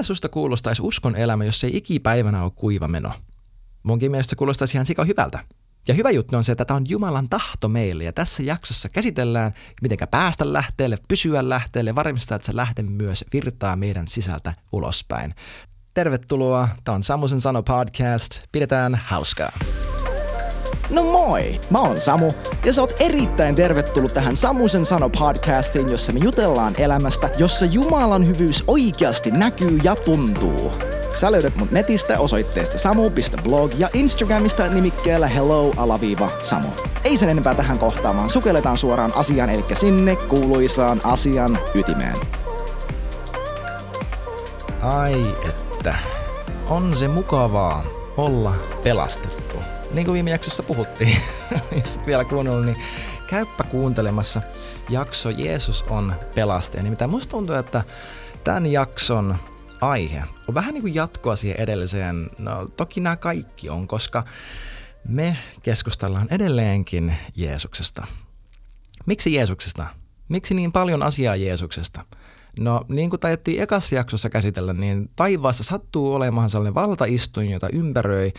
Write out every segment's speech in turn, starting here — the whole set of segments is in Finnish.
miltä susta kuulostaisi uskon elämä, jos ei ikipäivänä ole kuiva meno? Munkin mielestä se kuulostaisi ihan sika hyvältä. Ja hyvä juttu on se, että tämä on Jumalan tahto meille ja tässä jaksossa käsitellään, miten päästä lähteelle, pysyä lähteelle, varmistaa, että se lähde myös virtaa meidän sisältä ulospäin. Tervetuloa, tämä on Samusen sano podcast, pidetään hauskaa. No moi, mä oon Samu ja sä oot erittäin tervetullut tähän Samusen sano podcastiin, jossa me jutellaan elämästä, jossa Jumalan hyvyys oikeasti näkyy ja tuntuu. Sä löydät mut netistä osoitteesta samu.blog ja Instagramista nimikkeellä hello-samu. Ei sen enempää tähän kohtaan, vaan sukelletaan suoraan asiaan, eli sinne kuuluisaan asian ytimeen. Ai että, on se mukavaa olla pelastettu. Niin kuin viime jaksossa puhuttiin, sitten vielä kuunnellut, niin käyppä kuuntelemassa jakso Jeesus on pelastaja. Nimittäin musta tuntuu, että tämän jakson aihe on vähän niin kuin jatkoa siihen edelliseen. No toki nämä kaikki on, koska me keskustellaan edelleenkin Jeesuksesta. Miksi Jeesuksesta? Miksi niin paljon asiaa Jeesuksesta? No niin kuin taidettiin ekassa jaksossa käsitellä, niin taivaassa sattuu olemaan sellainen valtaistuin, jota ympäröi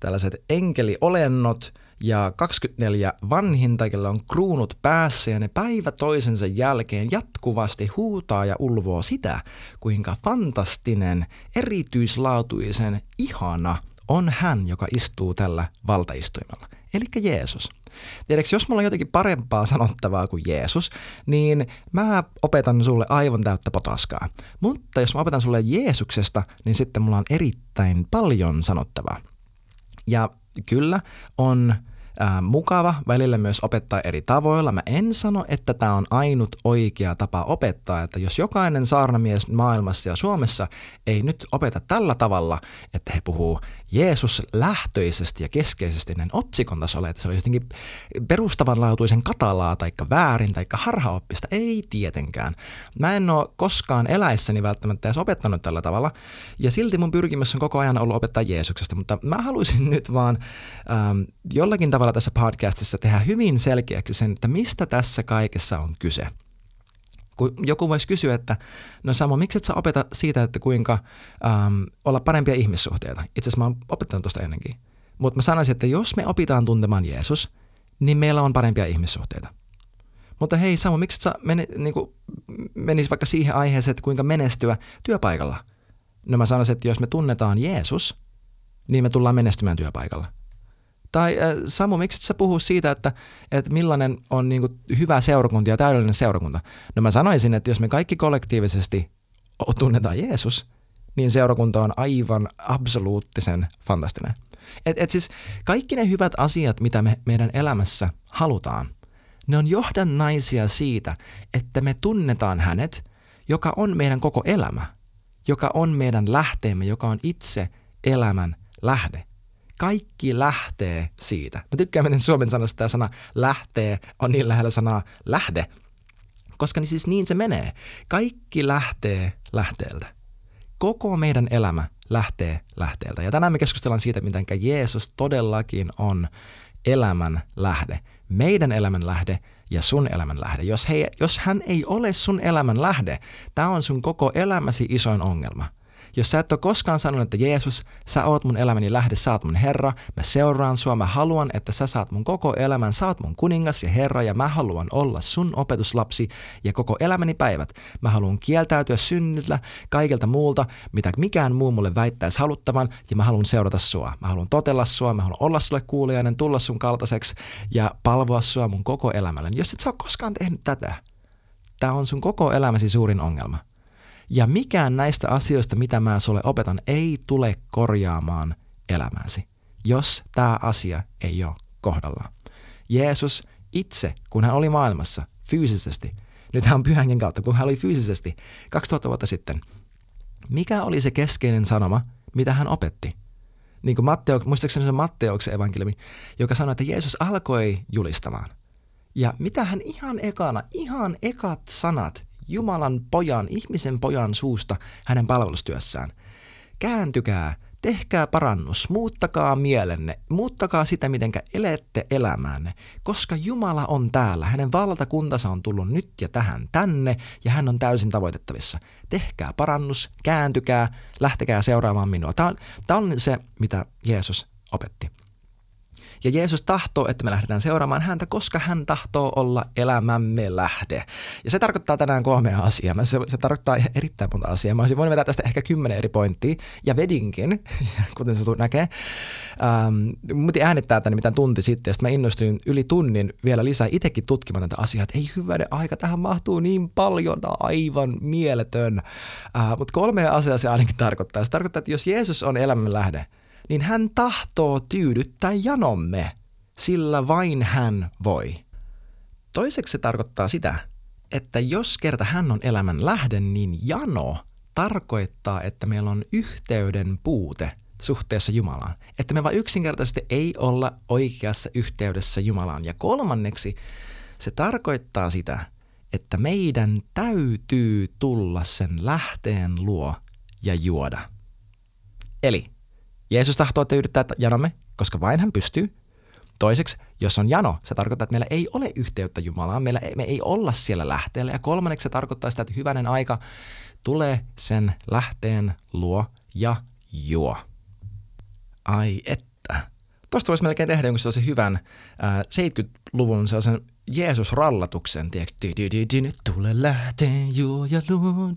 tällaiset enkeliolennot ja 24 vanhinta, joilla on kruunut päässä ja ne päivä toisensa jälkeen jatkuvasti huutaa ja ulvoo sitä, kuinka fantastinen, erityislaatuisen, ihana on hän, joka istuu tällä valtaistuimella, eli Jeesus. Tiedätkö, jos mulla on jotenkin parempaa sanottavaa kuin Jeesus, niin mä opetan sulle aivan täyttä potaskaa. Mutta jos mä opetan sulle Jeesuksesta, niin sitten mulla on erittäin paljon sanottavaa. Ja kyllä on äh, mukava välillä myös opettaa eri tavoilla. Mä en sano, että tämä on ainut oikea tapa opettaa, että jos jokainen saarnamies maailmassa ja Suomessa ei nyt opeta tällä tavalla, että he puhuu Jeesus lähtöisesti ja keskeisesti näin otsikon tasolla, että se oli jotenkin perustavanlaatuisen katalaa tai väärin tai harhaoppista. Ei tietenkään. Mä en ole koskaan eläessäni välttämättä edes opettanut tällä tavalla, ja silti mun pyrkimys on koko ajan ollut opettaa Jeesuksesta, mutta mä haluaisin nyt vaan ähm, jollakin tavalla tässä podcastissa tehdä hyvin selkeäksi sen, että mistä tässä kaikessa on kyse kun joku voisi kysyä, että no Samu, miksi et sä opeta siitä, että kuinka äm, olla parempia ihmissuhteita? Itse asiassa mä oon opettanut tuosta ennenkin. Mutta mä sanoisin, että jos me opitaan tuntemaan Jeesus, niin meillä on parempia ihmissuhteita. Mutta hei Samu, miksi sä meni, niin menis vaikka siihen aiheeseen, että kuinka menestyä työpaikalla? No mä sanoisin, että jos me tunnetaan Jeesus, niin me tullaan menestymään työpaikalla. Tai äh, Samu, miksi sä puhu siitä, että, että millainen on niin kuin, hyvä seurakunta ja täydellinen seurakunta? No mä sanoisin, että jos me kaikki kollektiivisesti tunnetaan Jeesus, niin seurakunta on aivan absoluuttisen fantastinen. Et, et siis kaikki ne hyvät asiat, mitä me meidän elämässä halutaan, ne on johdannaisia siitä, että me tunnetaan hänet, joka on meidän koko elämä, joka on meidän lähteemme, joka on itse elämän lähde kaikki lähtee siitä. Mä tykkään, miten suomen sanasta tämä sana lähtee on niin lähellä sanaa lähde, koska niin siis niin se menee. Kaikki lähtee lähteeltä. Koko meidän elämä lähtee lähteeltä. Ja tänään me keskustellaan siitä, miten Jeesus todellakin on elämän lähde. Meidän elämän lähde ja sun elämän lähde. Jos, he, jos hän ei ole sun elämän lähde, tämä on sun koko elämäsi isoin ongelma – jos sä et ole koskaan sanonut, että Jeesus, sä oot mun elämäni lähde, sä oot mun Herra, mä seuraan sua, mä haluan, että sä saat mun koko elämän, sä oot mun kuningas ja Herra ja mä haluan olla sun opetuslapsi ja koko elämäni päivät. Mä haluan kieltäytyä synniltä, kaikelta muulta, mitä mikään muu mulle väittäisi haluttavan ja mä haluan seurata sua. Mä haluan totella sua, mä haluan olla sulle kuulijainen, tulla sun kaltaiseksi ja palvoa sua mun koko elämällä. Jos et sä ole koskaan tehnyt tätä, tämä on sun koko elämäsi suurin ongelma. Ja mikään näistä asioista, mitä mä sulle opetan, ei tule korjaamaan elämääsi, jos tämä asia ei ole kohdallaan. Jeesus itse, kun hän oli maailmassa fyysisesti, nyt hän on pyhänkin kautta, kun hän oli fyysisesti 2000 vuotta sitten, mikä oli se keskeinen sanoma, mitä hän opetti? Niin kuin Matteo, muistaakseni se Matteuksen evankeliumi, joka sanoi, että Jeesus alkoi julistamaan. Ja mitä hän ihan ekana, ihan ekat sanat, Jumalan pojan, ihmisen pojan suusta hänen palvelustyössään. Kääntykää tehkää parannus, muuttakaa mielenne, muuttakaa sitä, miten elette elämäänne, koska Jumala on täällä, hänen valtakuntansa on tullut nyt ja tähän tänne, ja hän on täysin tavoitettavissa. Tehkää parannus, kääntykää, lähtekää seuraamaan minua. Tämä on, tämä on se, mitä Jeesus opetti. Ja Jeesus tahtoo, että me lähdetään seuraamaan häntä, koska hän tahtoo olla elämämme lähde. Ja se tarkoittaa tänään kolmea asiaa. Se, se tarkoittaa erittäin monta asiaa. Mä olisin voinut vetää tästä ehkä kymmenen eri pointtia. Ja vedinkin, kuten se näkee. Ähm, Mutta äänittää tänne mitään tunti sitten. Ja sitten mä innostuin yli tunnin vielä lisää itsekin tutkimaan näitä asioita. Ei hyvänen aika, tähän mahtuu niin paljon. Tämä aivan mieletön. Äh, Mutta kolmea asiaa se ainakin tarkoittaa. Se tarkoittaa, että jos Jeesus on elämän lähde – niin hän tahtoo tyydyttää janomme, sillä vain hän voi. Toiseksi se tarkoittaa sitä, että jos kerta hän on elämän lähde, niin jano tarkoittaa, että meillä on yhteyden puute suhteessa Jumalaan. Että me vain yksinkertaisesti ei olla oikeassa yhteydessä Jumalaan. Ja kolmanneksi se tarkoittaa sitä, että meidän täytyy tulla sen lähteen luo ja juoda. Eli Jeesus tahtoo tyydyttää janomme, koska vain hän pystyy. Toiseksi, jos on jano, se tarkoittaa, että meillä ei ole yhteyttä Jumalaan, meillä ei, me ei olla siellä lähteellä. Ja kolmanneksi se tarkoittaa sitä, että hyvänen aika tulee sen lähteen luo ja juo. Ai että. Tuosta voisi melkein tehdä jonkun sellaisen hyvän äh, 70-luvun sellaisen Jeesus-rallatuksen? Tule lähteen juo ja luo,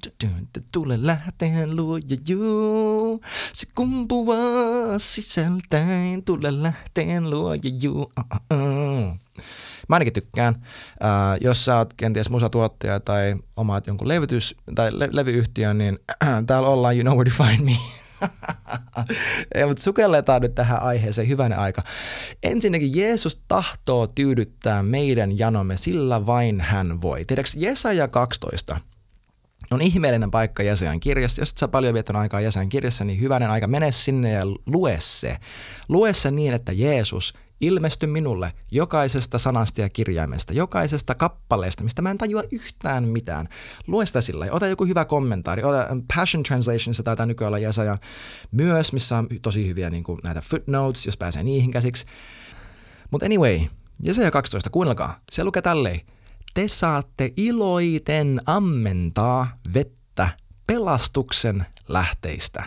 tule lähteen luo ja juo. Se kumpuaa sisältäin, tule lähteen luo ja juo. Mä ainakin tykkään. Uh, jos sä oot kenties musatuottaja tai omaat jonkun levytys- tai le- levyyhtiön, niin täällä ollaan, you know where to find me. Ei, mutta sukelletaan nyt tähän aiheeseen hyvänä aika. Ensinnäkin Jeesus tahtoo tyydyttää meidän janomme, sillä vain hän voi. Tiedätkö, Jesaja 12 on ihmeellinen paikka Jesajan kirjassa. Jos et sä paljon viettänyt aikaa Jesajan kirjassa, niin hyvänen aika, mene sinne ja lue se. Lue se niin, että Jeesus ilmesty minulle jokaisesta sanasta ja kirjaimesta, jokaisesta kappaleesta, mistä mä en tajua yhtään mitään. Lue sitä sillä ota joku hyvä kommentaari. Ota um, Passion Translation, se taitaa nykyään olla Jesaja myös, missä on tosi hyviä niin kuin näitä footnotes, jos pääsee niihin käsiksi. Mutta anyway, Jesaja 12, kuunnelkaa. Se lukee tälleen. Te saatte iloiten ammentaa vettä pelastuksen lähteistä.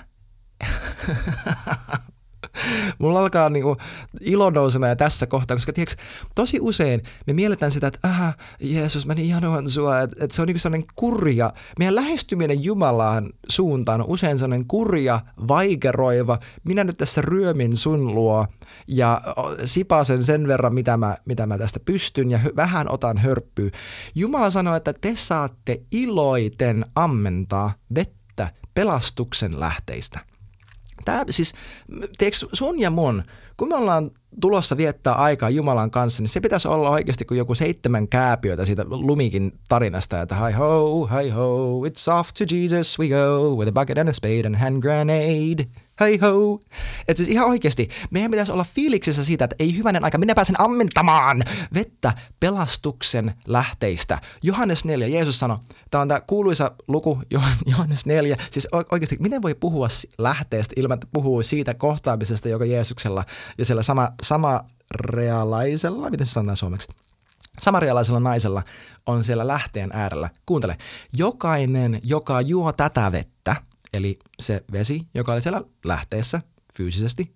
Mulla alkaa niinku ilo nousemaan tässä kohtaa, koska tiiäks, tosi usein me mielletään sitä, että äh, Jeesus, mä niin janoan sua, että, että se on niinku sellainen kurja. Meidän lähestyminen Jumalaan suuntaan on usein sellainen kurja, vaikeroiva. Minä nyt tässä ryömin sun luo ja sipasen sen verran, mitä mä, mitä mä tästä pystyn ja vähän otan hörppyä. Jumala sanoo, että te saatte iloiten ammentaa vettä pelastuksen lähteistä. Tämä siis, tiedätkö, sun ja mun, kun me ollaan tulossa viettää aikaa Jumalan kanssa, niin se pitäisi olla oikeasti kuin joku seitsemän kääpiötä siitä Lumikin tarinasta, että hi ho, hi ho, it's off to Jesus we go, with a bucket and a spade and hand grenade hei ho. Että siis ihan oikeasti, meidän pitäisi olla fiiliksissä siitä, että ei hyvänen aika, minä pääsen ammentamaan vettä pelastuksen lähteistä. Johannes 4, Jeesus sanoi, tämä on tämä kuuluisa luku, Johannes 4, siis oikeasti, miten voi puhua lähteestä ilman, että puhuu siitä kohtaamisesta, joka Jeesuksella ja siellä sama, sama realaisella, miten se sanotaan suomeksi? Samarialaisella naisella on siellä lähteen äärellä. Kuuntele, jokainen, joka juo tätä vettä, eli se vesi, joka oli siellä lähteessä fyysisesti,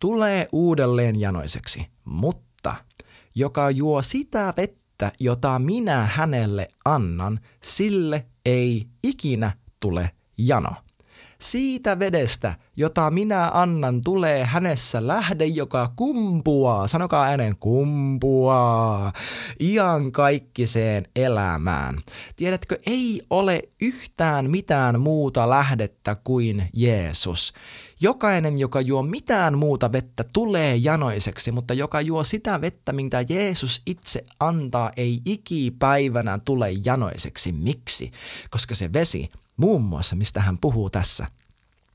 tulee uudelleen janoiseksi, mutta joka juo sitä vettä, jota minä hänelle annan, sille ei ikinä tule jano. Siitä vedestä, jota minä annan, tulee hänessä lähde, joka kumpuaa, sanokaa ääneen kumpuaa, kaikkiseen elämään. Tiedätkö, ei ole yhtään mitään muuta lähdettä kuin Jeesus. Jokainen, joka juo mitään muuta vettä, tulee janoiseksi, mutta joka juo sitä vettä, mitä Jeesus itse antaa, ei ikipäivänä tule janoiseksi. Miksi? Koska se vesi, muun muassa, mistä hän puhuu tässä,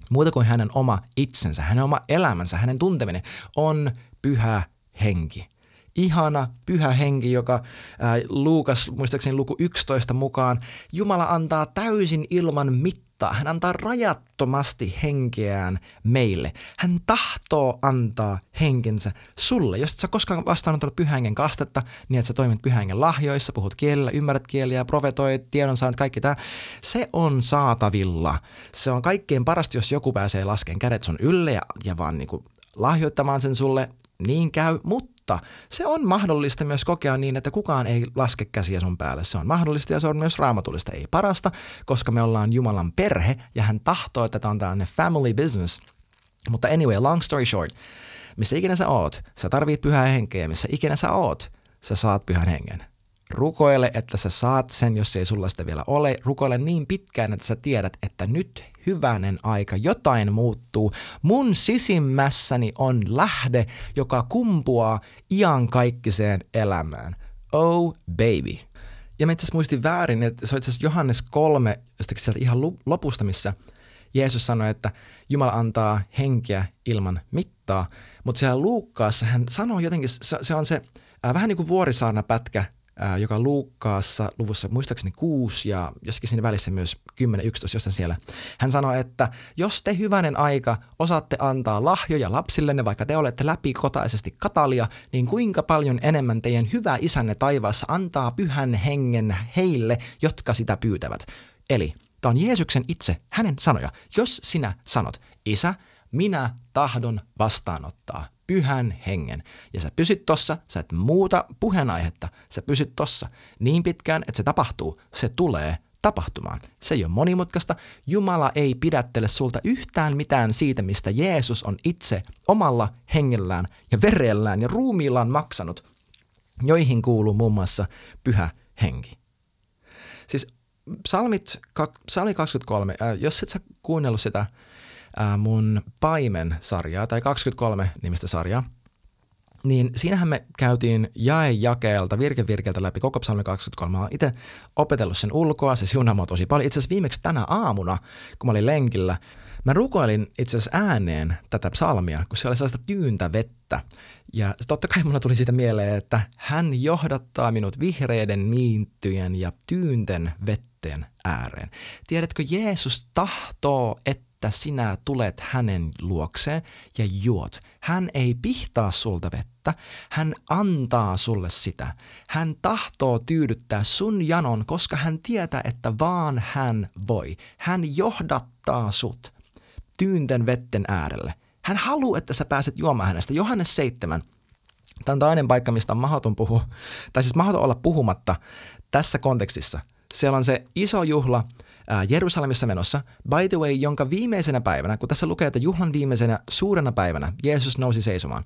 muuta kuin hänen oma itsensä, hänen oma elämänsä, hänen tunteminen, on pyhä henki. Ihana, pyhä henki, joka ää, Luukas, muistaakseni luku 11 mukaan, Jumala antaa täysin ilman mittaa. Hän antaa rajattomasti henkeään meille. Hän tahtoo antaa henkensä sulle. Jos et sä koskaan vastaanottanut pyhän kastetta, niin että sä toimit pyhän lahjoissa, puhut kielellä, ymmärrät kieliä, profetoit, tiedon saanut, kaikki tämä, se on saatavilla. Se on kaikkein parasta, jos joku pääsee laskeen kädet sun ylle ja, ja vaan niin kuin lahjoittamaan sen sulle, niin käy, mutta se on mahdollista myös kokea niin, että kukaan ei laske käsiä sun päälle. Se on mahdollista ja se on myös raamatullista, ei parasta, koska me ollaan Jumalan perhe ja hän tahtoo, että tämä on tällainen family business. Mutta anyway, long story short, missä ikinä sä oot, sä tarvit pyhää henkeä, missä ikinä sä oot, sä saat pyhän hengen. Rukoile, että sä saat sen, jos ei sulla sitä vielä ole. Rukoile niin pitkään, että sä tiedät, että nyt hyvänen aika, jotain muuttuu. Mun sisimmässäni on lähde, joka kumpuaa iankaikkiseen elämään. Oh baby. Ja mä itse muistin väärin, että se on itse asiassa Johannes 3, jostakin sieltä ihan lopusta, missä Jeesus sanoi, että Jumala antaa henkeä ilman mittaa. Mutta siellä Luukkaassa hän sanoo jotenkin, se, on se äh, vähän niin kuin vuorisaarna pätkä joka Luukkaassa luvussa muistaakseni 6 ja jossakin siinä välissä myös 10-11, jostain siellä. Hän sanoi, että jos te hyvänen aika osaatte antaa lahjoja lapsillenne, vaikka te olette läpikotaisesti katalia, niin kuinka paljon enemmän teidän hyvä isänne taivaassa antaa pyhän hengen heille, jotka sitä pyytävät. Eli tämä on Jeesuksen itse, hänen sanoja. Jos sinä sanot, isä, minä tahdon vastaanottaa pyhän hengen. Ja sä pysyt tossa, sä et muuta puheenaihetta, sä pysyt tossa niin pitkään, että se tapahtuu. Se tulee tapahtumaan. Se ei ole monimutkaista. Jumala ei pidättele sulta yhtään mitään siitä, mistä Jeesus on itse omalla hengellään ja verellään ja ruumiillaan maksanut, joihin kuuluu muun muassa pyhä henki. Siis psalmit, psalmi 23, äh, jos et sä kuunnellut sitä ää, mun Paimen-sarjaa, tai 23 nimistä sarjaa, niin siinähän me käytiin jae jakeelta, virke virkeltä läpi koko psalmi 23. Mä oon itse opetellut sen ulkoa, se siunaa tosi paljon. Itse asiassa viimeksi tänä aamuna, kun mä olin lenkillä, mä rukoilin itse asiassa ääneen tätä psalmia, kun se oli sellaista tyyntä vettä. Ja totta kai mulla tuli siitä mieleen, että hän johdattaa minut vihreiden niittyjen ja tyynten vetteen ääreen. Tiedätkö, Jeesus tahtoo, että että sinä tulet hänen luokseen ja juot. Hän ei pihtaa sulta vettä, hän antaa sulle sitä. Hän tahtoo tyydyttää sun janon, koska hän tietää, että vaan hän voi. Hän johdattaa sut tyynten vetten äärelle. Hän haluaa, että sä pääset juomaan hänestä. Johannes 7. Tämä on toinen paikka, mistä on mahdoton puhua, tai siis mahdoton olla puhumatta tässä kontekstissa. Siellä on se iso juhla, Jerusalemissa menossa, by the way, jonka viimeisenä päivänä, kun tässä lukee, että juhlan viimeisenä suurena päivänä Jeesus nousi seisomaan.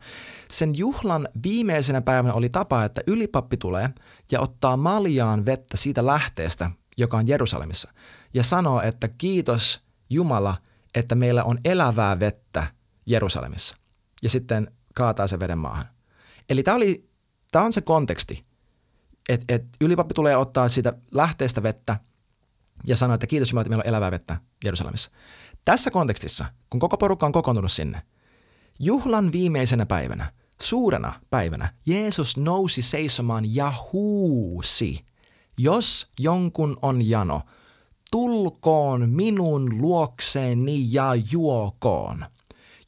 Sen juhlan viimeisenä päivänä oli tapa, että ylipappi tulee ja ottaa maljaan vettä siitä lähteestä, joka on Jerusalemissa, ja sanoo, että kiitos Jumala, että meillä on elävää vettä Jerusalemissa. Ja sitten kaataa se veden maahan. Eli tämä, oli, tämä on se konteksti, että et ylipappi tulee ottaa siitä lähteestä vettä – ja sanoi, että kiitos Jumala, että meillä on elävää vettä Jerusalemissa. Tässä kontekstissa, kun koko porukka on kokoontunut sinne, juhlan viimeisenä päivänä, suurena päivänä, Jeesus nousi seisomaan ja huusi, jos jonkun on jano, tulkoon minun luokseeni ja juokoon.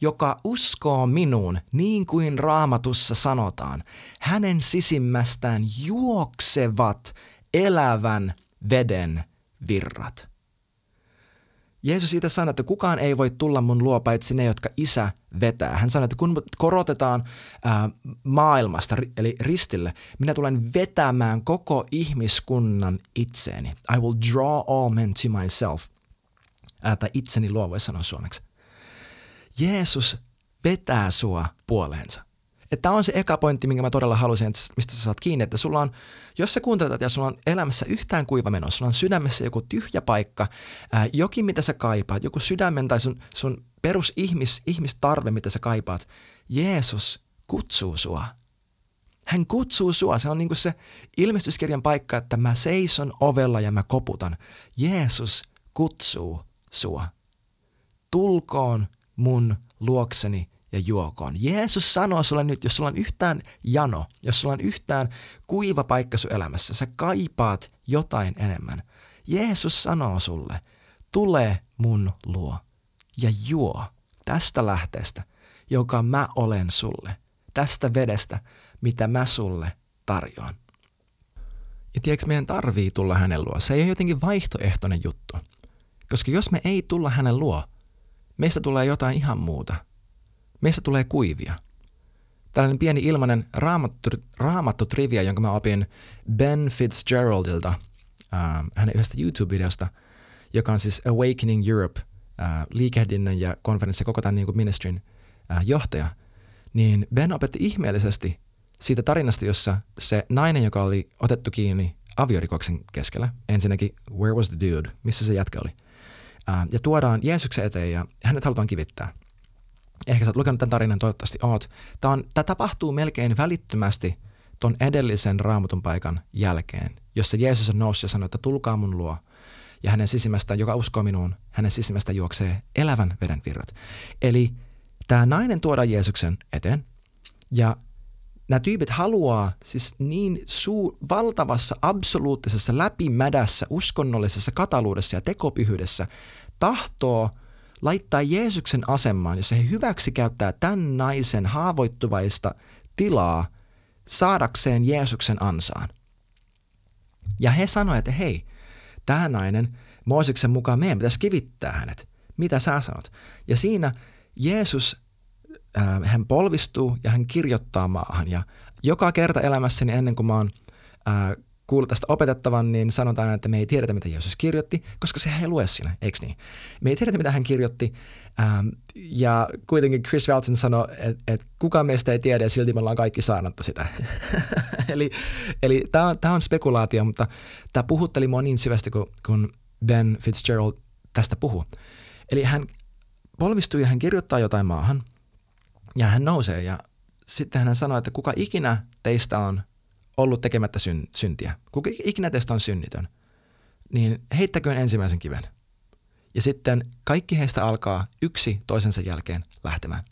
Joka uskoo minuun, niin kuin raamatussa sanotaan, hänen sisimmästään juoksevat elävän veden virrat. Jeesus itse sanoi, että kukaan ei voi tulla mun luo paitsi ne, jotka isä vetää. Hän sanoi, että kun korotetaan ää, maailmasta, eli ristille, minä tulen vetämään koko ihmiskunnan itseeni. I will draw all men to myself. Ää, tai itseni luo voi sanoa suomeksi. Jeesus vetää sua puoleensa. Että on se eka pointti, minkä mä todella halusin, että mistä sä saat kiinni, että sulla on, jos sä kuuntelet ja sulla on elämässä yhtään kuiva meno, sulla on sydämessä joku tyhjä paikka, ää, jokin mitä sä kaipaat, joku sydämen tai sun, sun perus ihmis, ihmistarve, mitä sä kaipaat, Jeesus kutsuu sua. Hän kutsuu sua. Se on niin kuin se ilmestyskirjan paikka, että mä seison ovella ja mä koputan. Jeesus kutsuu sua. Tulkoon mun luokseni ja juokoon. Jeesus sanoo sulle nyt, jos sulla on yhtään jano, jos sulla on yhtään kuiva paikka sun elämässä, sä kaipaat jotain enemmän. Jeesus sanoo sulle, tule mun luo ja juo tästä lähteestä, joka mä olen sulle, tästä vedestä, mitä mä sulle tarjoan. Ja tiedätkö, meidän tarvii tulla hänen luo. Se ei ole jotenkin vaihtoehtoinen juttu. Koska jos me ei tulla hänen luo, meistä tulee jotain ihan muuta. Meistä tulee kuivia. Tällainen pieni ilmainen raamattu, trivia, jonka mä opin Ben Fitzgeraldilta, äh, hänen yhdestä YouTube-videosta, joka on siis Awakening Europe, äh, liikehdinnän ja konferenssi koko tämän niin kuin ministrin äh, johtaja, niin Ben opetti ihmeellisesti siitä tarinasta, jossa se nainen, joka oli otettu kiinni aviorikoksen keskellä, ensinnäkin, where was the dude, missä se jätkä oli, ää, ja tuodaan Jeesuksen eteen ja hänet halutaan kivittää. Ehkä sä oot lukenut tämän tarinan, toivottavasti oot. Tämä, on, tämä tapahtuu melkein välittömästi ton edellisen raamutun paikan jälkeen, jossa Jeesus on noussut ja sanoi, että tulkaa mun luo. Ja hänen sisimmästä, joka uskoo minuun, hänen sisimmästä juoksee elävän veden virrat. Eli tämä nainen tuodaan Jeesuksen eteen ja nämä tyypit haluaa siis niin suu, valtavassa, absoluuttisessa, läpimädässä, uskonnollisessa kataluudessa ja tekopyhyydessä tahtoo laittaa Jeesuksen asemaan, jossa he hyväksi käyttää tämän naisen haavoittuvaista tilaa saadakseen Jeesuksen ansaan. Ja he sanoivat, että hei, tämä nainen, Mooseksen mukaan meidän pitäisi kivittää hänet. Mitä sä sanot? Ja siinä Jeesus äh, hän polvistuu ja hän kirjoittaa maahan. Ja joka kerta elämässäni ennen kuin mä oon äh, kuullut tästä opetettavan, niin sanotaan, että me ei tiedetä, mitä Jeesus kirjoitti, koska se ei lue siinä, eikö niin? Me ei tiedetä, mitä hän kirjoitti, ähm, ja kuitenkin Chris Walton sanoi, että et kukaan meistä ei tiedä, ja silti me ollaan kaikki saanutta sitä. eli eli tämä on, on spekulaatio, mutta tämä puhutteli mua niin syvästi, kun, kun Ben Fitzgerald tästä puhuu. Eli hän polvistuu ja hän kirjoittaa jotain maahan – ja hän nousee ja sitten hän sanoi, että kuka ikinä teistä on ollut tekemättä syn- syntiä, kuka ikinä teistä on synnitön, niin heittäköön ensimmäisen kiven. Ja sitten kaikki heistä alkaa yksi toisensa jälkeen lähtemään.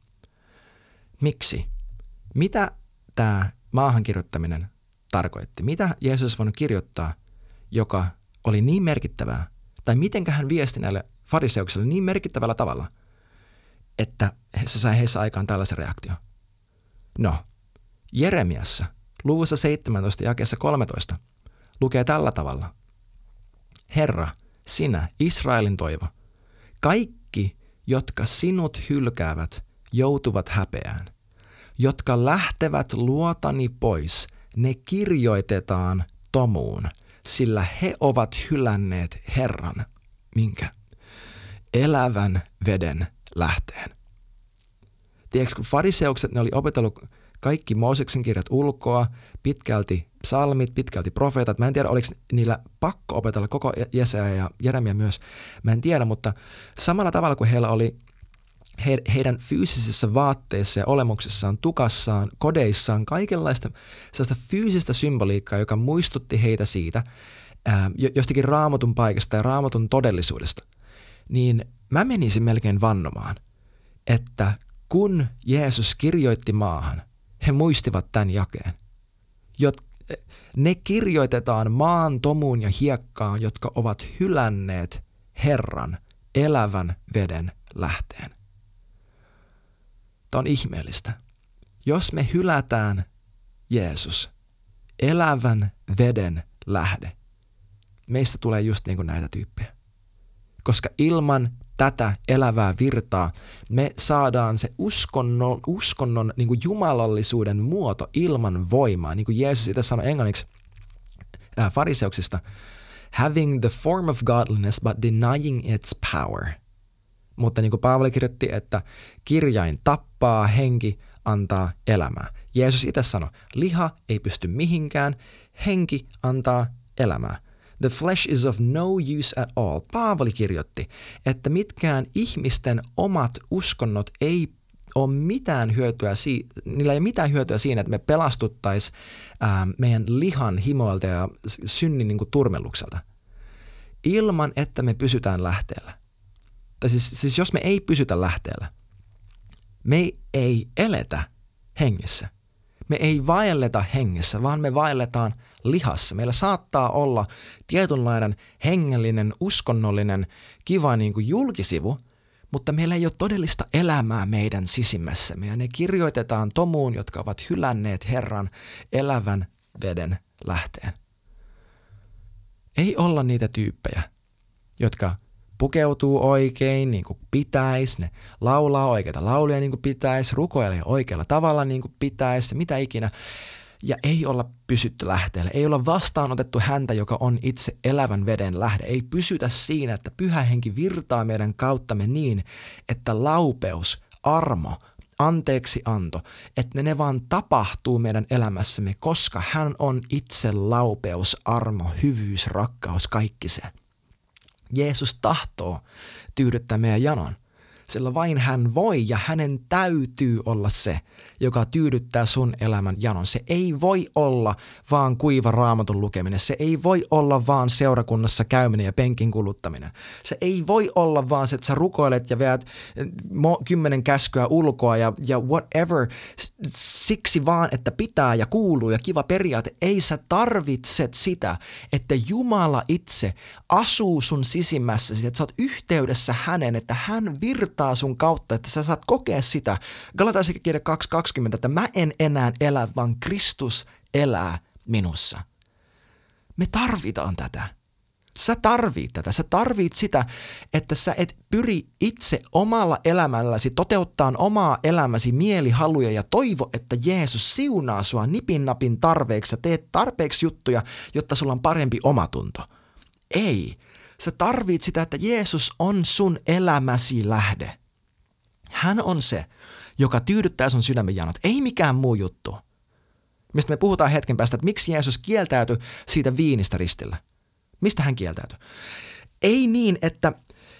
Miksi? Mitä tämä maahan kirjoittaminen tarkoitti? Mitä Jeesus voinut kirjoittaa, joka oli niin merkittävää, tai miten hän viesti näille fariseuksille niin merkittävällä tavalla – että se sai heissä aikaan tällaisen reaktion. No, Jeremiassa, luvussa 17 jakeessa 13, lukee tällä tavalla. Herra, sinä, Israelin toivo, kaikki, jotka sinut hylkäävät, joutuvat häpeään. Jotka lähtevät luotani pois, ne kirjoitetaan tomuun, sillä he ovat hylänneet Herran. Minkä? Elävän veden lähteen. Tiedätkö, kun fariseukset, ne oli opetellut kaikki Mooseksen kirjat ulkoa, pitkälti psalmit, pitkälti profeetat. Mä en tiedä, oliko niillä pakko opetella koko Jesaja ja Jeremia myös. Mä en tiedä, mutta samalla tavalla kuin heillä oli he, heidän fyysisissä vaatteissa ja olemuksessaan, tukassaan, kodeissaan, kaikenlaista sellaista fyysistä symboliikkaa, joka muistutti heitä siitä, ää, jostakin raamatun paikasta ja raamatun todellisuudesta, niin Mä menisin melkein vannomaan, että kun Jeesus kirjoitti maahan, he muistivat tämän jakeen. Jot, ne kirjoitetaan maan, tomuun ja hiekkaan, jotka ovat hylänneet Herran elävän veden lähteen. Tämä on ihmeellistä. Jos me hylätään Jeesus, elävän veden lähde, meistä tulee just niin kuin näitä tyyppejä. Koska ilman tätä elävää virtaa, me saadaan se uskonnon, uskonnon niin kuin jumalallisuuden muoto ilman voimaa. Niin kuin Jeesus itse sanoi englanniksi äh, fariseuksista, having the form of godliness but denying its power. Mutta niin kuin Paavali kirjoitti, että kirjain tappaa, henki antaa elämää. Jeesus itse sanoi, liha ei pysty mihinkään, henki antaa elämää. The flesh is of no use at all. Paavali kirjoitti, että mitkään ihmisten omat uskonnot ei ole mitään hyötyä, niillä ei ole mitään hyötyä siinä, että me pelastuttaisiin meidän lihan himoilta ja synnin niin kuin turmellukselta. Ilman, että me pysytään lähteellä. Tai siis, siis jos me ei pysytä lähteellä, me ei eletä hengessä. Me ei vaelleta hengessä, vaan me vaelletaan lihassa. Meillä saattaa olla tietynlainen hengellinen, uskonnollinen, kiva niin kuin julkisivu, mutta meillä ei ole todellista elämää meidän sisimmässä. Ja ne kirjoitetaan tomuun, jotka ovat hylänneet Herran elävän veden lähteen. Ei olla niitä tyyppejä, jotka pukeutuu oikein niin kuin pitäisi, ne laulaa oikeita lauluja niin kuin pitäisi, rukoilee oikealla tavalla niin kuin pitäisi, mitä ikinä. Ja ei olla pysytty lähteellä, ei olla vastaanotettu häntä, joka on itse elävän veden lähde. Ei pysytä siinä, että pyhä henki virtaa meidän kauttamme niin, että laupeus, armo, anteeksi anto, että ne vaan tapahtuu meidän elämässämme, koska hän on itse laupeus, armo, hyvyys, rakkaus, kaikki se. Jeesus tahtoo tyydyttää meidän janon sillä vain hän voi ja hänen täytyy olla se, joka tyydyttää sun elämän janon. Se ei voi olla vaan kuiva raamatun lukeminen. Se ei voi olla vaan seurakunnassa käyminen ja penkin kuluttaminen. Se ei voi olla vaan se, että sä rukoilet ja veät kymmenen käskyä ulkoa ja, ja whatever. Siksi vaan, että pitää ja kuuluu ja kiva periaate. Ei sä tarvitset sitä, että Jumala itse asuu sun sisimmässäsi, että sä oot yhteydessä hänen, että hän virtaa virtaa sun kautta, että sä saat kokea sitä. Galatasikirja 2.20, että mä en enää elä, vaan Kristus elää minussa. Me tarvitaan tätä. Sä tarvit tätä. Sä tarvit sitä, että sä et pyri itse omalla elämälläsi toteuttaa omaa elämäsi mielihaluja ja toivo, että Jeesus siunaa sua nipin napin tarpeeksi ja teet tarpeeksi juttuja, jotta sulla on parempi omatunto. Ei. Sä tarvit sitä, että Jeesus on sun elämäsi lähde. Hän on se, joka tyydyttää sun sydämen janot, ei mikään muu juttu. Mistä me puhutaan hetken päästä, että miksi Jeesus kieltäytyi siitä viinistä ristillä. Mistä hän kieltäytyi? Ei niin, että,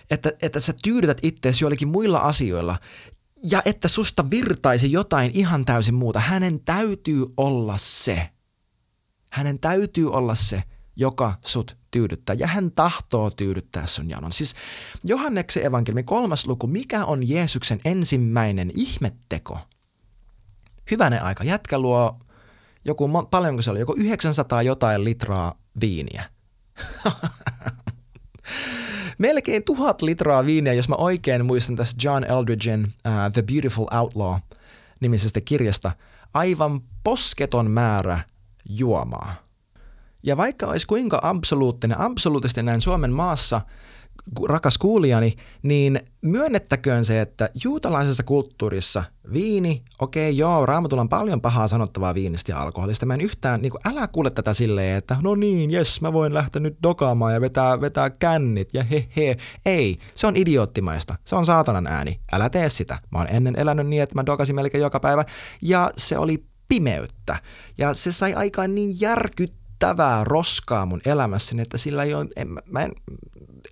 että, että sä tyydytät itseäsi joillekin muilla asioilla ja että susta virtaisi jotain ihan täysin muuta. Hänen täytyy olla se. Hänen täytyy olla se, joka sut tyydyttää. Ja hän tahtoo tyydyttää sun janon. Siis Johanneksen evankeliumi kolmas luku, mikä on Jeesuksen ensimmäinen ihmetteko? Hyvänen aika, jätkä luo joku, paljonko se oli, joku 900 jotain litraa viiniä. Melkein tuhat litraa viiniä, jos mä oikein muistan tässä John Eldridgein uh, The Beautiful Outlaw nimisestä kirjasta. Aivan posketon määrä juomaa. Ja vaikka olisi kuinka absoluuttinen, absoluuttisesti näin Suomen maassa, rakas kuulijani, niin myönnettäköön se, että juutalaisessa kulttuurissa viini, okei okay, joo, raamatulla on paljon pahaa sanottavaa viinistä ja alkoholista. Mä en yhtään, niin kuin, älä kuule tätä silleen, että no niin, jes, mä voin lähteä nyt dokaamaan ja vetää, vetää kännit ja he he. Ei, se on idioottimaista. Se on saatanan ääni. Älä tee sitä. Mä oon ennen elänyt niin, että mä dokasin melkein joka päivä ja se oli pimeyttä. Ja se sai aikaan niin järkyttävää hälyttävää roskaa mun elämässäni, että sillä ei ole, en, mä en,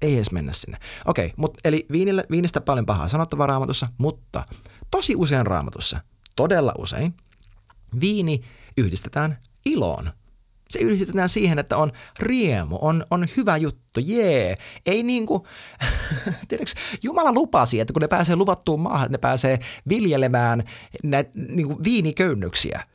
ei edes mennä sinne. Okei, okay, mutta eli viinille, viinistä paljon pahaa sanottavaa raamatussa, mutta tosi usein raamatussa, todella usein, viini yhdistetään iloon. Se yhdistetään siihen, että on riemu, on, on hyvä juttu, jee. Ei niin kuin, tiedätkö, Jumala lupasi, että kun ne pääsee luvattuun maahan, ne pääsee viljelemään näitä niin kuin.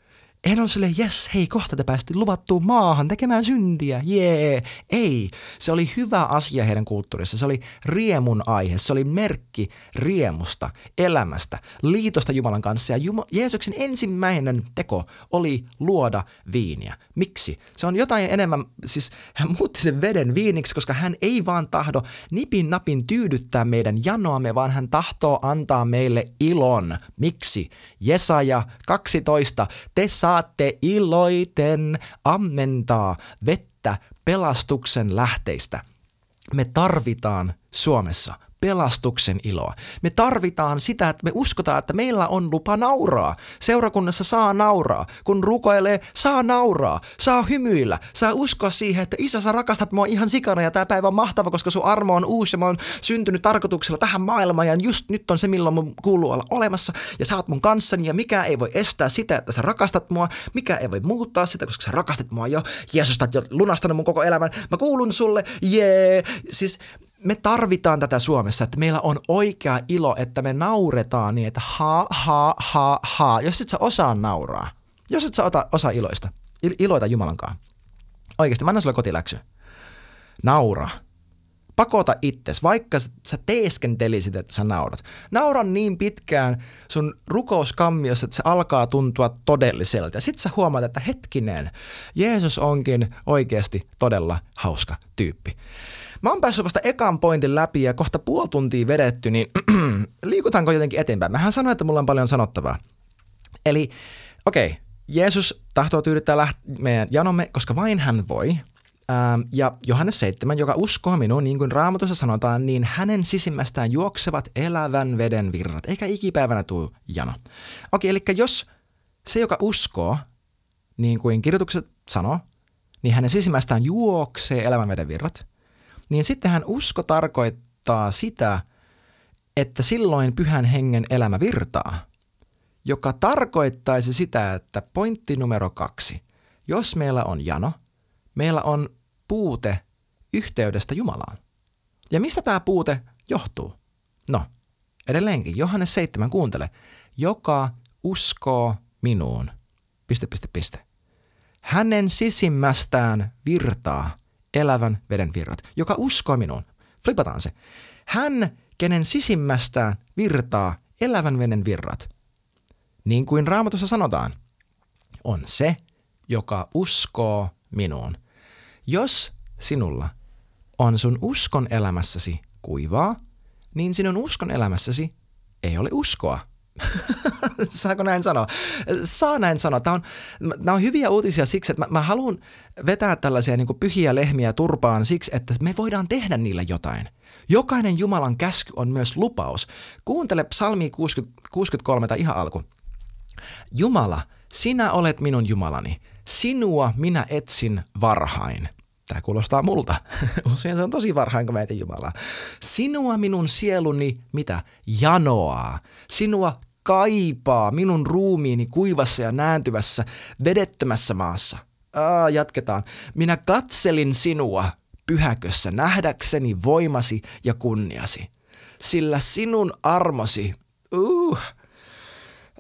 En ole silleen, jes, hei, kohta te päästi luvattuun maahan tekemään syntiä, jee. Ei, se oli hyvä asia heidän kulttuurissa. Se oli riemun aihe, se oli merkki riemusta, elämästä, liitosta Jumalan kanssa. Ja Juma- Jeesuksen ensimmäinen teko oli luoda viiniä. Miksi? Se on jotain enemmän, siis hän muutti sen veden viiniksi, koska hän ei vaan tahdo nipin napin tyydyttää meidän janoamme, vaan hän tahtoo antaa meille ilon. Miksi? Jesaja 12, te saa saatte iloiten ammentaa vettä pelastuksen lähteistä. Me tarvitaan Suomessa pelastuksen iloa. Me tarvitaan sitä, että me uskotaan, että meillä on lupa nauraa. Seurakunnassa saa nauraa. Kun rukoilee, saa nauraa. Saa hymyillä. Saa uskoa siihen, että isä, sä rakastat mua ihan sikana ja tämä päivä on mahtava, koska sun armo on uusi ja mä oon syntynyt tarkoituksella tähän maailmaan ja just nyt on se, milloin mun kuuluu olla olemassa ja sä oot mun kanssani ja mikä ei voi estää sitä, että sä rakastat mua, mikä ei voi muuttaa sitä, koska sä rakastat mua jo. Jeesus, oot jo lunastanut mun koko elämän. Mä kuulun sulle, jee. Siis me tarvitaan tätä Suomessa, että meillä on oikea ilo, että me nauretaan niin, että ha, ha, ha, ha. Jos et sä osaa nauraa, jos et sä ota, osaa iloista, il, iloita Jumalankaan. Oikeasti, mä annan sulle kotiläksy. Naura. Pakota itses, vaikka sä teeskentelisit, että sä naurat. Naura niin pitkään sun rukouskammiossa, että se alkaa tuntua todelliselta. Ja sit sä huomaat, että hetkinen, Jeesus onkin oikeasti todella hauska tyyppi. Mä oon päässyt vasta ekan pointin läpi ja kohta puoli tuntia vedetty, niin liikutaanko jotenkin eteenpäin? Mähän sanoin, että mulla on paljon sanottavaa. Eli okei, okay, Jeesus tahtoo tyydyttää läht- meidän janomme, koska vain hän voi. Ähm, ja Johannes 7, joka uskoo minuun, niin kuin raamatussa sanotaan, niin hänen sisimmästään juoksevat elävän veden virrat, eikä ikipäivänä tuu jano. Okei, eli jos se, joka uskoo, niin kuin kirjoitukset sanoo, niin hänen sisimmästään juoksee elävän veden virrat, niin sittenhän usko tarkoittaa sitä, että silloin pyhän hengen elämä virtaa – joka tarkoittaisi sitä, että pointti numero kaksi. Jos meillä on jano, meillä on puute yhteydestä Jumalaan. Ja mistä tämä puute johtuu? No, edelleenkin, Johannes 7, kuuntele. Joka uskoo minuun. Piste, piste, piste. Hänen sisimmästään virtaa elävän veden virrat. Joka uskoo minuun. Flipataan se. Hän, kenen sisimmästään virtaa elävän veden virrat – niin kuin raamatussa sanotaan, on se, joka uskoo minuun. Jos sinulla on sun uskon elämässäsi kuivaa, niin sinun uskon elämässäsi ei ole uskoa. Saako näin sanoa? Saa näin sanoa. Tämä on, nämä on hyviä uutisia siksi, että mä, mä haluan vetää tällaisia niin pyhiä lehmiä turpaan siksi, että me voidaan tehdä niillä jotain. Jokainen Jumalan käsky on myös lupaus. Kuuntele psalmi 60, 63 tai ihan alku. Jumala, sinä olet minun Jumalani. Sinua minä etsin varhain. Tämä kuulostaa multa. Usein se on tosi varhain, kun mä etin Jumalaa. Sinua minun sieluni, mitä? Janoaa. Sinua kaipaa minun ruumiini kuivassa ja nääntyvässä, vedettömässä maassa. Aa, jatketaan. Minä katselin sinua pyhäkössä nähdäkseni voimasi ja kunniasi. Sillä sinun armosi, uh,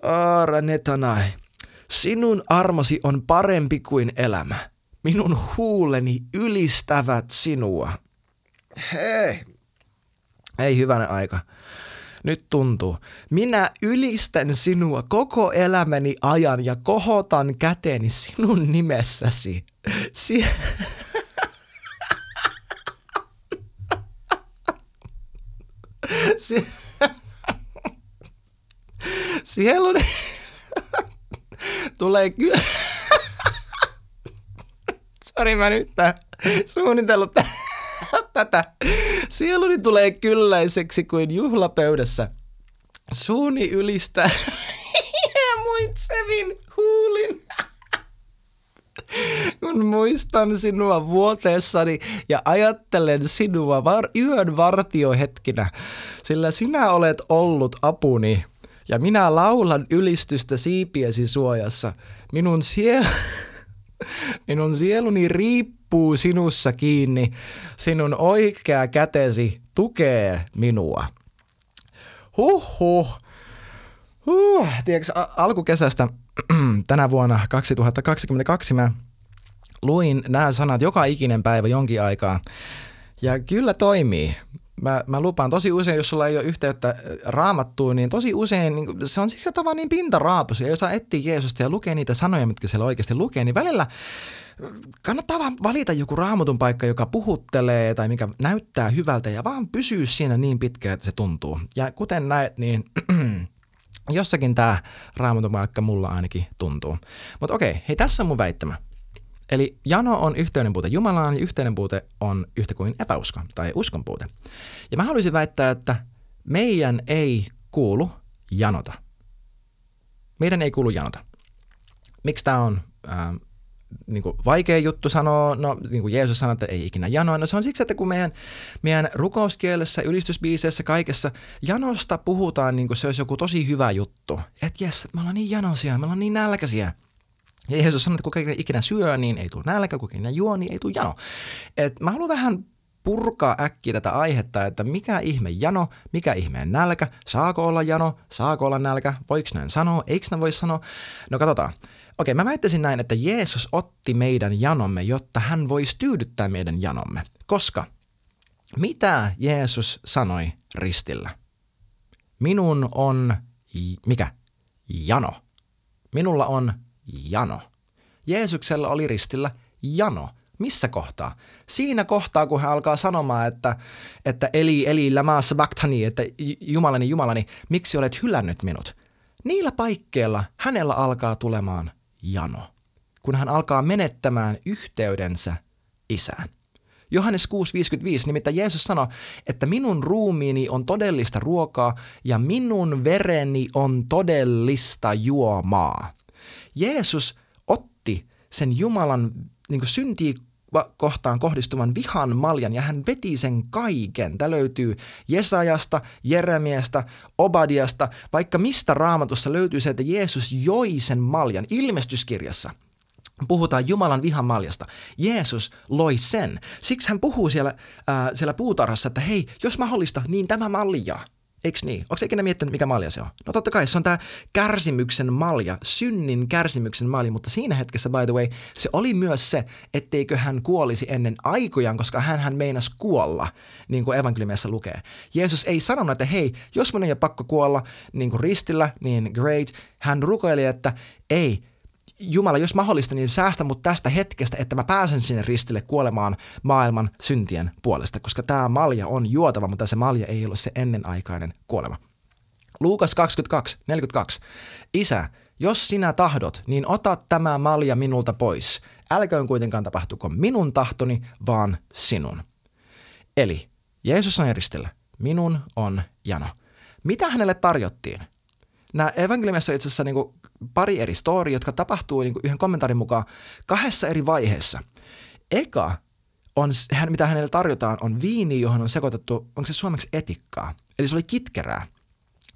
Aara Netanai, sinun armosi on parempi kuin elämä. Minun huuleni ylistävät sinua. Hei, ei hyvänä aika. Nyt tuntuu. Minä ylistän sinua koko elämäni ajan ja kohotan käteeni sinun nimessäsi. Si- si- Sieluni tulee kyllä... Sori, mä nyt suunnitellut tätä. Sieluni tulee kylläiseksi kuin juhlapöydässä. Suuni ylistää muitsevin huulin. Kun muistan sinua vuoteessani ja ajattelen sinua var- yön vartiohetkinä, sillä sinä olet ollut apuni – ja minä laulan ylistystä siipiesi suojassa. Minun, siel... Minun sieluni riippuu sinussa kiinni. Sinun oikea kätesi tukee minua. Huhhuh. Huh. Tiedätkö, alkukesästä tänä vuonna 2022 mä luin nämä sanat joka ikinen päivä jonkin aikaa. Ja kyllä toimii mä, mä lupaan tosi usein, jos sulla ei ole yhteyttä äh, raamattuun, niin tosi usein niin se on siksi tavallaan niin pintaraapusi. Ja jos sä etsii Jeesusta ja lukee niitä sanoja, mitkä siellä oikeasti lukee, niin välillä äh, kannattaa vaan valita joku raamatun paikka, joka puhuttelee tai mikä näyttää hyvältä ja vaan pysyy siinä niin pitkään, että se tuntuu. Ja kuten näet, niin jossakin tämä raamatun paikka mulla ainakin tuntuu. Mutta okei, hei tässä on mun väittämä. Eli jano on yhteinen puute Jumalaan ja yhteinen puute on yhtä kuin epäusko tai uskon puute. Ja mä haluaisin väittää, että meidän ei kuulu janota. Meidän ei kuulu janota. Miksi tämä on ää, niin kuin vaikea juttu sanoa, no niin kuin Jeesus sanoi, että ei ikinä janoa. No se on siksi, että kun meidän, meidän rukouskielessä, ylistysbiiseissä, kaikessa janosta puhutaan niin kuin se olisi joku tosi hyvä juttu. Että jes, me ollaan niin janoisia, me ollaan niin nälkäisiä. Ja Jeesus sanoi, että kuka ikinä syö, niin ei tule nälkä, kuka ikinä juo, niin ei tule jano. Et mä haluan vähän purkaa äkkiä tätä aihetta, että mikä ihme jano, mikä ihme nälkä, saako olla jano, saako olla nälkä, voiko näin sanoa, eikö näin voi sanoa. No katsotaan. Okei, mä väittäisin näin, että Jeesus otti meidän janomme, jotta hän voisi tyydyttää meidän janomme. Koska mitä Jeesus sanoi ristillä? Minun on, mikä? Jano. Minulla on jano. Jeesuksella oli ristillä jano. Missä kohtaa? Siinä kohtaa, kun hän alkaa sanomaan, että, että eli, eli lämaassa baktani, että Jumalani, Jumalani, miksi olet hylännyt minut? Niillä paikkeilla hänellä alkaa tulemaan jano, kun hän alkaa menettämään yhteydensä isään. Johannes 6.55, nimittäin Jeesus sanoi, että minun ruumiini on todellista ruokaa ja minun vereni on todellista juomaa. Jeesus otti sen Jumalan niin syntiä kohtaan kohdistuvan vihan maljan ja hän veti sen kaiken. Tämä löytyy Jesajasta, Jeremiasta, Obadiasta, vaikka mistä raamatussa löytyy se, että Jeesus joi sen maljan ilmestyskirjassa – puhutaan Jumalan vihan maljasta. Jeesus loi sen. Siksi hän puhuu siellä, äh, siellä puutarhassa, että hei, jos mahdollista, niin tämä malja. Eikö niin? Onko ikinä miettinyt, mikä malja se on? No totta kai, se on tämä kärsimyksen malja, synnin kärsimyksen malja, mutta siinä hetkessä, by the way, se oli myös se, etteikö hän kuolisi ennen aikojaan, koska hän hän meinasi kuolla, niin kuin evankeliumissa lukee. Jeesus ei sanonut, että hei, jos minun ei ole pakko kuolla niin kuin ristillä, niin great. Hän rukoili, että ei, Jumala, jos mahdollista, niin säästä mut tästä hetkestä, että mä pääsen sinne ristille kuolemaan maailman syntien puolesta, koska tämä malja on juotava, mutta se malja ei ole se ennenaikainen kuolema. Luukas 22, 42. Isä, jos sinä tahdot, niin ota tämä malja minulta pois. Älköön kuitenkaan tapahtuko minun tahtoni, vaan sinun. Eli Jeesus on ristillä. Minun on jano. Mitä hänelle tarjottiin? Nämä evankeliumissa on itse asiassa niin kuin pari eri story, jotka tapahtuu niin kuin yhden kommentaarin mukaan kahdessa eri vaiheessa. Eka on, hän, mitä hänelle tarjotaan, on viini, johon on sekoitettu, onko se suomeksi etikkaa. Eli se oli kitkerää.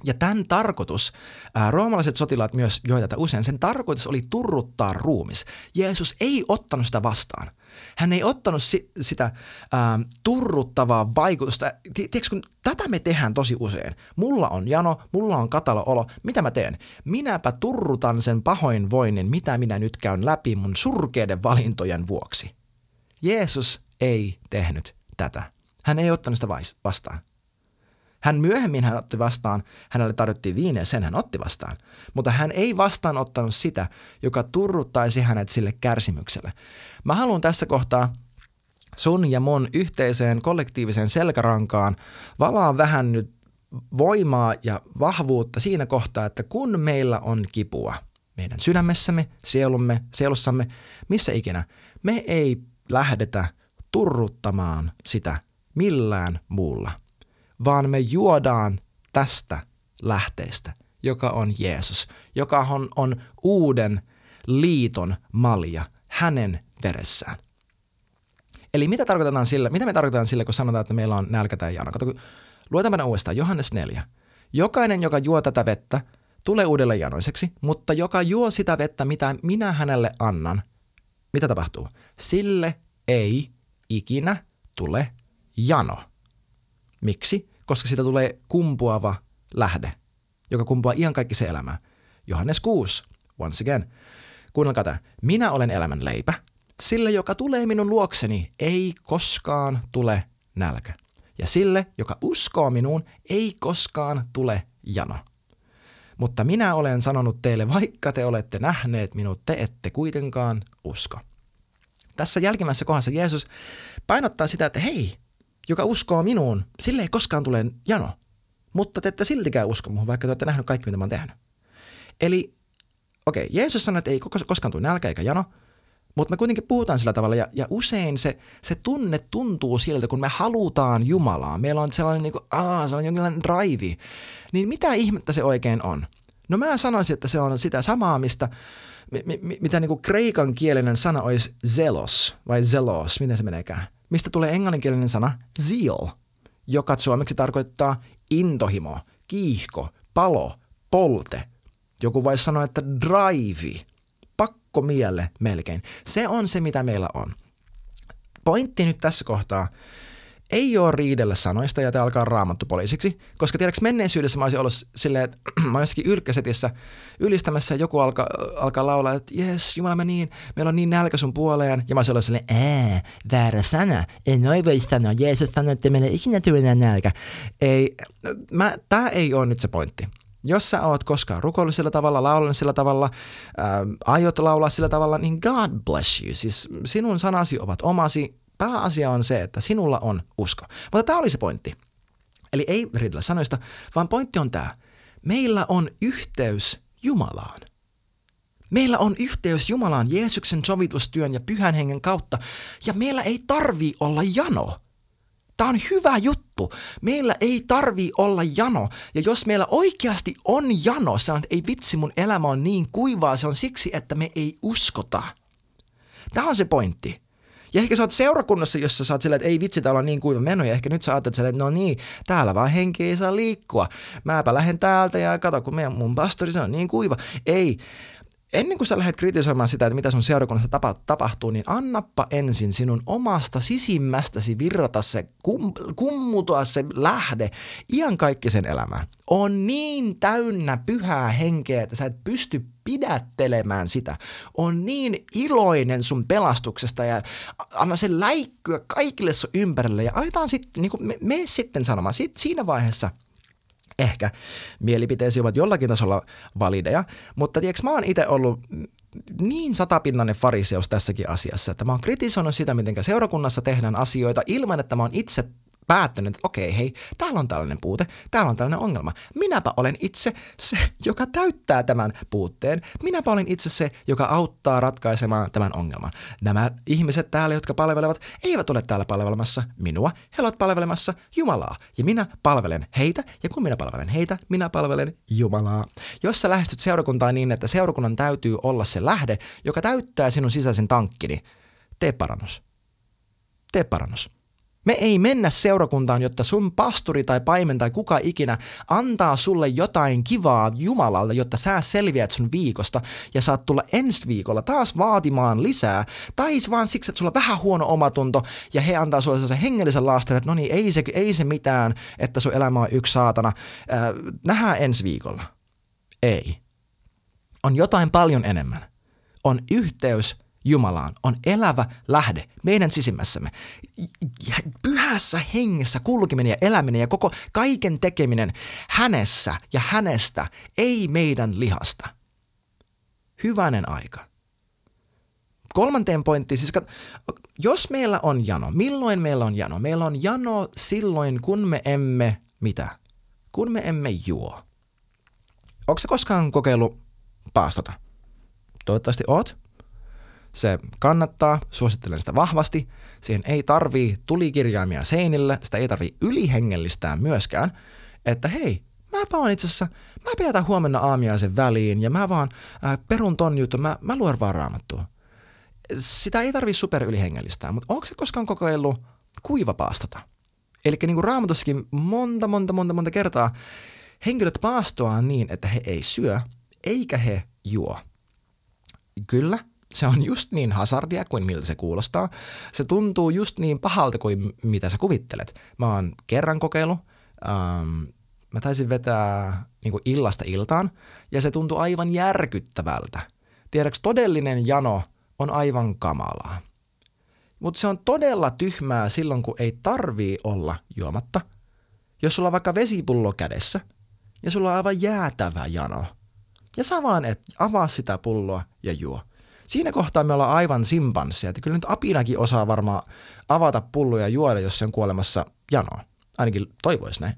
Ja tämän tarkoitus, ää, roomalaiset sotilaat myös joita tätä usein, sen tarkoitus oli turruttaa ruumis. Jeesus ei ottanut sitä vastaan. Hän ei ottanut si- sitä ää, turruttavaa vaikutusta. Tiedätkö, kun tätä me tehdään tosi usein. Mulla on jano, mulla on katalo olo. Mitä mä teen? Minäpä turrutan sen pahoinvoinnin, mitä minä nyt käyn läpi mun surkeiden valintojen vuoksi. Jeesus ei tehnyt tätä. Hän ei ottanut sitä vastaan. Hän myöhemmin hän otti vastaan, hänelle tarjottiin viiniä, sen hän otti vastaan. Mutta hän ei vastaanottanut sitä, joka turruttaisi hänet sille kärsimykselle. Mä haluan tässä kohtaa sun ja mun yhteiseen kollektiiviseen selkärankaan valaa vähän nyt voimaa ja vahvuutta siinä kohtaa, että kun meillä on kipua meidän sydämessämme, sielumme, sielussamme, missä ikinä, me ei lähdetä turruttamaan sitä millään muulla vaan me juodaan tästä lähteestä, joka on Jeesus, joka on, on uuden liiton malja hänen veressään. Eli mitä tarkoitetaan sillä, mitä me tarkoitetaan sillä, kun sanotaan, että meillä on nälkä tai jano? Kato, luetaanpa uudestaan, Johannes 4. Jokainen, joka juo tätä vettä, tulee uudelle janoiseksi, mutta joka juo sitä vettä, mitä minä hänelle annan, mitä tapahtuu? Sille ei ikinä tule jano. Miksi? koska siitä tulee kumpuava lähde, joka kumpuaa ihan kaikki se elämä. Johannes 6, once again. Kuunnelkaa tämä. Minä olen elämän leipä. Sille, joka tulee minun luokseni, ei koskaan tule nälkä. Ja sille, joka uskoo minuun, ei koskaan tule jano. Mutta minä olen sanonut teille, vaikka te olette nähneet minut, te ette kuitenkaan usko. Tässä jälkimmäisessä kohdassa Jeesus painottaa sitä, että hei, joka uskoo minuun, sille ei koskaan tule jano. Mutta te ette siltikään usko muuhun, vaikka te olette nähnyt kaikki, mitä mä oon tehnyt. Eli, okei, okay, Jeesus sanoi, että ei koskaan tule nälkä eikä jano, mutta me kuitenkin puhutaan sillä tavalla, ja, ja usein se, se tunne tuntuu siltä, kun me halutaan Jumalaa. Meillä on sellainen, niin kuin, aa, sellainen jonkinlainen drive. Niin mitä ihmettä se oikein on? No mä sanoisin, että se on sitä samaa, mistä, mitä niin kuin kreikan kielinen sana olisi zelos, vai zelos, miten se meneekään? Mistä tulee englanninkielinen sana zeal, joka suomeksi tarkoittaa intohimo, kiihko, palo, polte. Joku voisi sanoa, että drive, pakko mielle melkein. Se on se, mitä meillä on. Pointti nyt tässä kohtaa ei ole riidellä sanoista ja te alkaa raamattu poliisiksi, koska tiedätkö menneisyydessä mä olisin ollut silleen, että mä olen jossakin ylkkäsetissä ylistämässä joku alkaa, alkaa laulaa, että jes, Jumala mä niin, meillä on niin nälkä sun puoleen, ja mä olisin ollut silleen, ää, väärä sana, en noin voi sanoa, Jeesus sanoi, että meillä ikinä tule nälkä. Ei, mä, tää ei ole nyt se pointti. Jos sä oot koskaan rukoillut sillä tavalla, laulanut sillä tavalla, ää, aiot laulaa sillä tavalla, niin God bless you. Siis sinun sanasi ovat omasi, Pääasia on se, että sinulla on usko. Mutta tämä oli se pointti. Eli ei riidellä sanoista, vaan pointti on tämä. Meillä on yhteys Jumalaan. Meillä on yhteys Jumalaan Jeesuksen sovitustyön ja pyhän hengen kautta, ja meillä ei tarvi olla jano. Tämä on hyvä juttu. Meillä ei tarvi olla jano. Ja jos meillä oikeasti on jano, se on, että ei vitsi, mun elämä on niin kuivaa, se on siksi, että me ei uskota. Tämä on se pointti. Ja ehkä sä oot seurakunnassa, jossa sä oot silleen, että ei vitsi, täällä on niin kuiva meno, ja ehkä nyt sä ajattelet silleen, että no niin, täällä vaan henki ei saa liikkua. Mäpä lähden täältä ja kato, kun meidän, mun pastori se on niin kuiva. Ei, ennen kuin sä lähdet kritisoimaan sitä, että mitä sun seurakunnassa tapa, tapahtuu, niin annappa ensin sinun omasta sisimmästäsi virrata se, kum, kummutua se lähde sen elämään. On niin täynnä pyhää henkeä, että sä et pysty pidättelemään sitä. On niin iloinen sun pelastuksesta ja anna se läikkyä kaikille sun ympärille ja aletaan sitten, niin me, me sitten sanomaan, sit siinä vaiheessa – ehkä mielipiteesi ovat jollakin tasolla valideja, mutta tiedätkö, mä oon itse ollut niin satapinnainen fariseus tässäkin asiassa, että mä oon kritisoinut sitä, miten seurakunnassa tehdään asioita ilman, että mä oon itse päättänyt, että okei, hei, täällä on tällainen puute, täällä on tällainen ongelma. Minäpä olen itse se, joka täyttää tämän puutteen. Minäpä olen itse se, joka auttaa ratkaisemaan tämän ongelman. Nämä ihmiset täällä, jotka palvelevat, eivät ole täällä palvelemassa minua, he ovat palvelemassa Jumalaa. Ja minä palvelen heitä, ja kun minä palvelen heitä, minä palvelen Jumalaa. Jos sä lähestyt seurakuntaa niin, että seurakunnan täytyy olla se lähde, joka täyttää sinun sisäisen tankkini, tee parannus. Tee parannus. Me ei mennä seurakuntaan, jotta sun pastori tai paimen tai kuka ikinä antaa sulle jotain kivaa Jumalalta, jotta sä selviät sun viikosta ja saat tulla ensi viikolla taas vaatimaan lisää. Tai vaan siksi, että sulla on vähän huono omatunto ja he antaa sulle sen hengellisen laastarin, että no niin, ei se, ei se mitään, että sun elämä on yksi saatana. Äh, nähdään ensi viikolla. Ei. On jotain paljon enemmän. On yhteys Jumalaan on elävä lähde meidän sisimmässämme. Pyhässä hengessä kulkeminen ja eläminen ja koko kaiken tekeminen hänessä ja hänestä, ei meidän lihasta. Hyvänen aika. Kolmanteen pointtiin, siis jos meillä on jano, milloin meillä on jano? Meillä on jano silloin, kun me emme, mitä? Kun me emme juo. Onko se koskaan kokeillut paastota? Toivottavasti oot. Se kannattaa, suosittelen sitä vahvasti. Siihen ei tarvii tulikirjaimia seinille, sitä ei tarvii ylihengellistää myöskään. Että hei, mäpä oon itse asiassa, mä pidetään huomenna aamiaisen väliin ja mä vaan äh, perun ton jutun, mä, mä luen vaan raamattua. Sitä ei tarvii super ylihengellistää, mutta onko se koskaan kokeillut kuivapaastota? Eli niin kuin raamatussakin monta, monta, monta, monta kertaa henkilöt paastoaa niin, että he ei syö eikä he juo. Kyllä, se on just niin hazardia kuin miltä se kuulostaa. Se tuntuu just niin pahalta kuin mitä sä kuvittelet. Mä oon kerran kokeilu. Ähm, mä taisin vetää niin kuin illasta iltaan, ja se tuntui aivan järkyttävältä. Tiedäks, todellinen jano on aivan kamalaa. Mutta se on todella tyhmää silloin, kun ei tarvii olla juomatta. Jos sulla on vaikka vesipullo kädessä, ja sulla on aivan jäätävä jano, ja sä vaan et avaa sitä pulloa ja juo siinä kohtaa me ollaan aivan simpansseja. Että kyllä nyt apinakin osaa varmaan avata pulloja ja juoda, jos se on kuolemassa janoon. Ainakin toivoisi näin.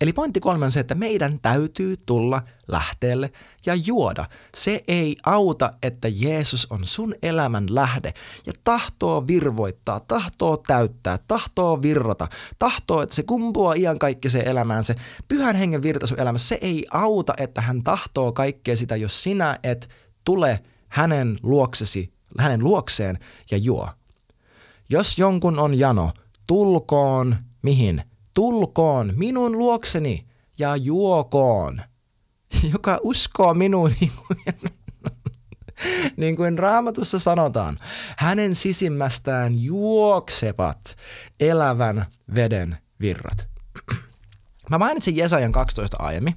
Eli pointti kolme on se, että meidän täytyy tulla lähteelle ja juoda. Se ei auta, että Jeesus on sun elämän lähde ja tahtoo virvoittaa, tahtoo täyttää, tahtoo virrata, tahtoo, että se kumpuaa ian kaikki se elämään, se pyhän hengen virta sun elämässä. Se ei auta, että hän tahtoo kaikkea sitä, jos sinä et tule hänen luoksesi, hänen luokseen ja juo. Jos jonkun on jano, tulkoon mihin? Tulkoon minun luokseni ja juokoon. Joka uskoo minuun. niin kuin raamatussa sanotaan, hänen sisimmästään juoksevat elävän veden virrat. Mä mainitsin Jesajan 12 aiemmin.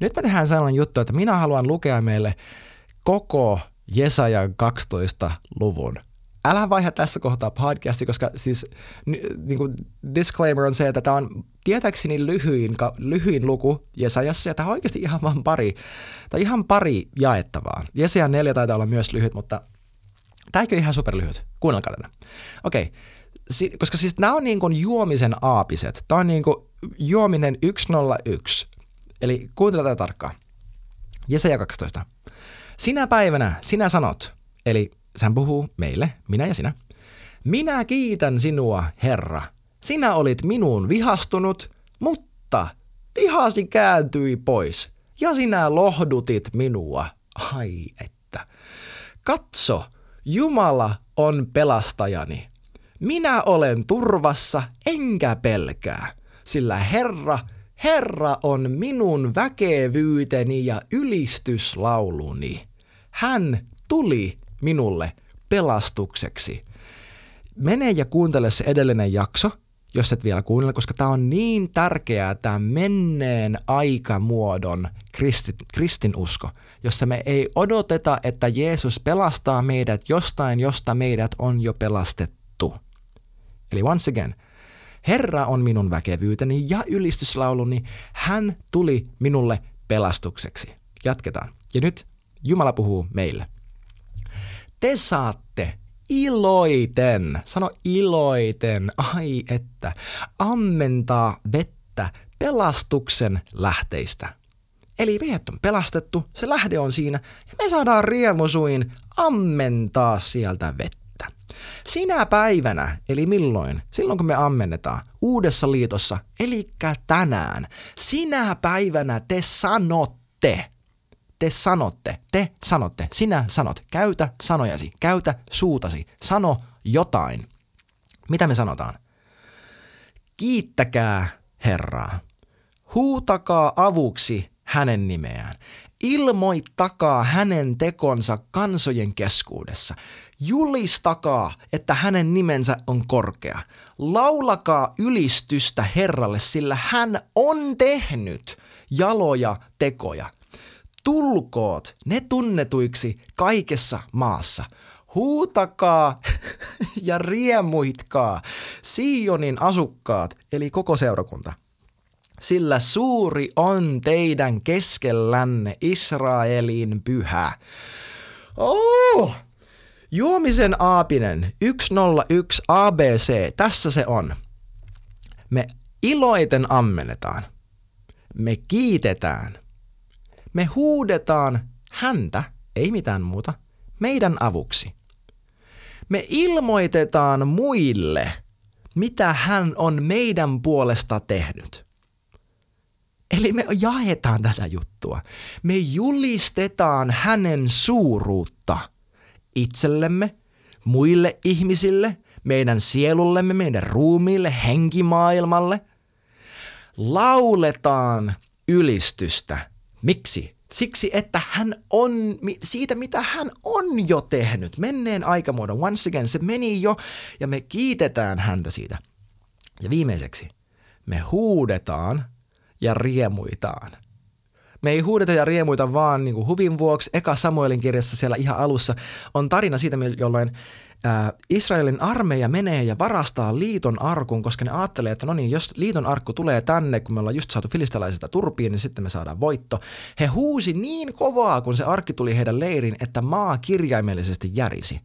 Nyt me tehdään sellainen juttu, että minä haluan lukea meille koko Jesajan 12 luvun älä vaiha tässä kohtaa podcasti, koska siis niin kuin disclaimer on se, että tämä on tietääkseni lyhyin, lyhyin luku Jesajassa, ja tämä on oikeasti ihan vain pari, tai ihan pari jaettavaa. Jesajan neljä taitaa olla myös lyhyt, mutta tämä ei ihan superlyhyt. Kuunnelkaa tätä. Okei, okay. si- koska siis nämä on niin kuin juomisen aapiset. Tämä on niin kuin juominen 101. Eli kuuntele tätä tarkkaan. Jesaja 12. Sinä päivänä sinä sanot, eli hän puhuu meille, minä ja sinä. Minä kiitän sinua, Herra. Sinä olit minuun vihastunut, mutta vihasi kääntyi pois, ja sinä lohdutit minua. Ai että. Katso, Jumala on pelastajani. Minä olen turvassa enkä pelkää, sillä Herra, Herra on minun väkevyyteni ja ylistyslauluni. Hän tuli minulle pelastukseksi. Mene ja kuuntele se edellinen jakso, jos et vielä kuunnella, koska tämä on niin tärkeää, tämä menneen aikamuodon kristi, kristinusko, jossa me ei odoteta, että Jeesus pelastaa meidät jostain, josta meidät on jo pelastettu. Eli once again, Herra on minun väkevyyteni ja ylistyslauluni, hän tuli minulle pelastukseksi. Jatketaan. Ja nyt Jumala puhuu meille te saatte iloiten, sano iloiten, ai että, ammentaa vettä pelastuksen lähteistä. Eli meidät on pelastettu, se lähde on siinä, ja me saadaan riemusuin ammentaa sieltä vettä. Sinä päivänä, eli milloin? Silloin kun me ammennetaan, uudessa liitossa, eli tänään. Sinä päivänä te sanotte, te sanotte, te sanotte, sinä sanot, käytä sanojasi, käytä suutasi, sano jotain. Mitä me sanotaan? Kiittäkää Herraa. Huutakaa avuksi hänen nimeään. Ilmoittakaa hänen tekonsa kansojen keskuudessa. Julistakaa, että hänen nimensä on korkea. Laulakaa ylistystä Herralle, sillä hän on tehnyt jaloja tekoja tulkoot ne tunnetuiksi kaikessa maassa. Huutakaa ja riemuitkaa Sionin asukkaat, eli koko seurakunta. Sillä suuri on teidän keskellänne Israelin pyhä. Oh! Juomisen aapinen 101 ABC, tässä se on. Me iloiten ammennetaan. Me kiitetään – me huudetaan häntä, ei mitään muuta, meidän avuksi. Me ilmoitetaan muille, mitä hän on meidän puolesta tehnyt. Eli me jaetaan tätä juttua. Me julistetaan hänen suuruutta itsellemme, muille ihmisille, meidän sielullemme, meidän ruumiille, henkimaailmalle. Lauletaan ylistystä Miksi? Siksi, että hän on siitä, mitä hän on jo tehnyt. Menneen aikamuodon, once again, se meni jo ja me kiitetään häntä siitä. Ja viimeiseksi, me huudetaan ja riemuitaan. Me ei huudeta ja riemuita vaan niin kuin huvin vuoksi. Eka Samuelin kirjassa siellä ihan alussa on tarina siitä, jolloin ää, Israelin armeija menee ja varastaa liiton arkun, koska ne ajattelee, että no niin, jos liiton arkku tulee tänne, kun me ollaan just saatu filistalaisilta turpiin, niin sitten me saadaan voitto. He huusi niin kovaa, kun se arkki tuli heidän leirin, että maa kirjaimellisesti järisi.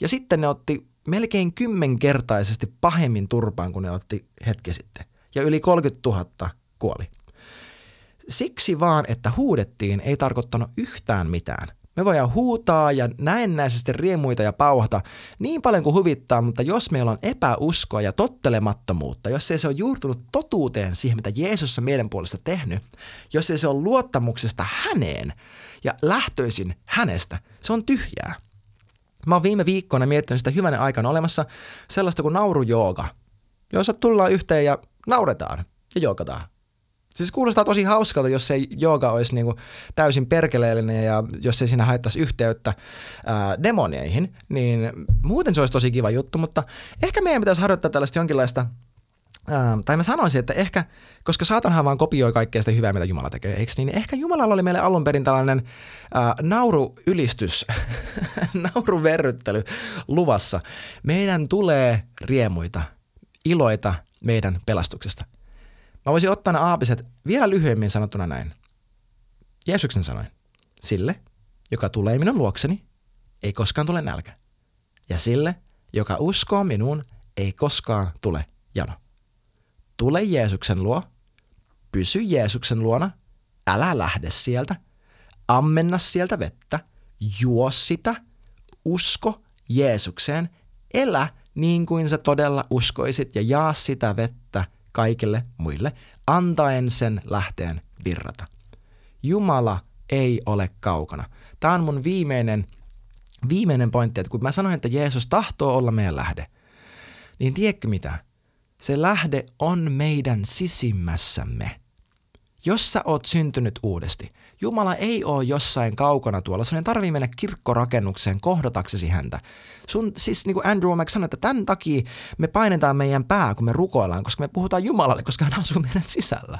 Ja sitten ne otti melkein kymmenkertaisesti pahemmin turpaan kuin ne otti hetki sitten. Ja yli 30 000 kuoli. Siksi vaan, että huudettiin, ei tarkoittanut yhtään mitään – me voidaan huutaa ja näennäisesti riemuita ja pauhata niin paljon kuin huvittaa, mutta jos meillä on epäuskoa ja tottelemattomuutta, jos ei se ole juurtunut totuuteen siihen, mitä Jeesus on meidän puolesta tehnyt, jos ei se ole luottamuksesta häneen ja lähtöisin hänestä, se on tyhjää. Mä oon viime viikkoina miettinyt sitä hyvänä aikana olemassa sellaista kuin naurujooga, jossa tullaan yhteen ja nauretaan ja joogataan. Siis kuulostaa tosi hauskalta, jos ei jooga olisi niinku täysin perkeleellinen ja jos ei siinä haittaisi yhteyttä ää, demoneihin, niin muuten se olisi tosi kiva juttu, mutta ehkä meidän pitäisi harjoittaa tällaista jonkinlaista Ää, tai mä sanoisin, että ehkä, koska saatanhan vaan kopioi kaikkea sitä hyvää, mitä Jumala tekee, eikö niin? Ehkä Jumalalla oli meille alun perin tällainen ää, nauruylistys, nauruverryttely luvassa. Meidän tulee riemuita, iloita meidän pelastuksesta. Mä voisin ottaa nämä aapiset vielä lyhyemmin sanottuna näin. Jeesuksen sanoin, sille, joka tulee minun luokseni, ei koskaan tule nälkä. Ja sille, joka uskoo minuun, ei koskaan tule jano. Tule Jeesuksen luo, pysy Jeesuksen luona, älä lähde sieltä, ammenna sieltä vettä, juo sitä, usko Jeesukseen, elä niin kuin sä todella uskoisit ja jaa sitä vettä kaikille muille, antaen sen lähteen virrata. Jumala ei ole kaukana. Tämä on mun viimeinen, viimeinen pointti, että kun mä sanoin, että Jeesus tahtoo olla meidän lähde, niin tiedätkö mitä? Se lähde on meidän sisimmässämme. Jos sä oot syntynyt uudesti, Jumala ei ole jossain kaukana tuolla. Sun ei tarvii mennä kirkkorakennukseen kohdotaksesi häntä. Sun, siis niin kuin Andrew Mack sanoi, että tämän takia me painetaan meidän pää, kun me rukoillaan, koska me puhutaan Jumalalle, koska hän asuu meidän sisällä.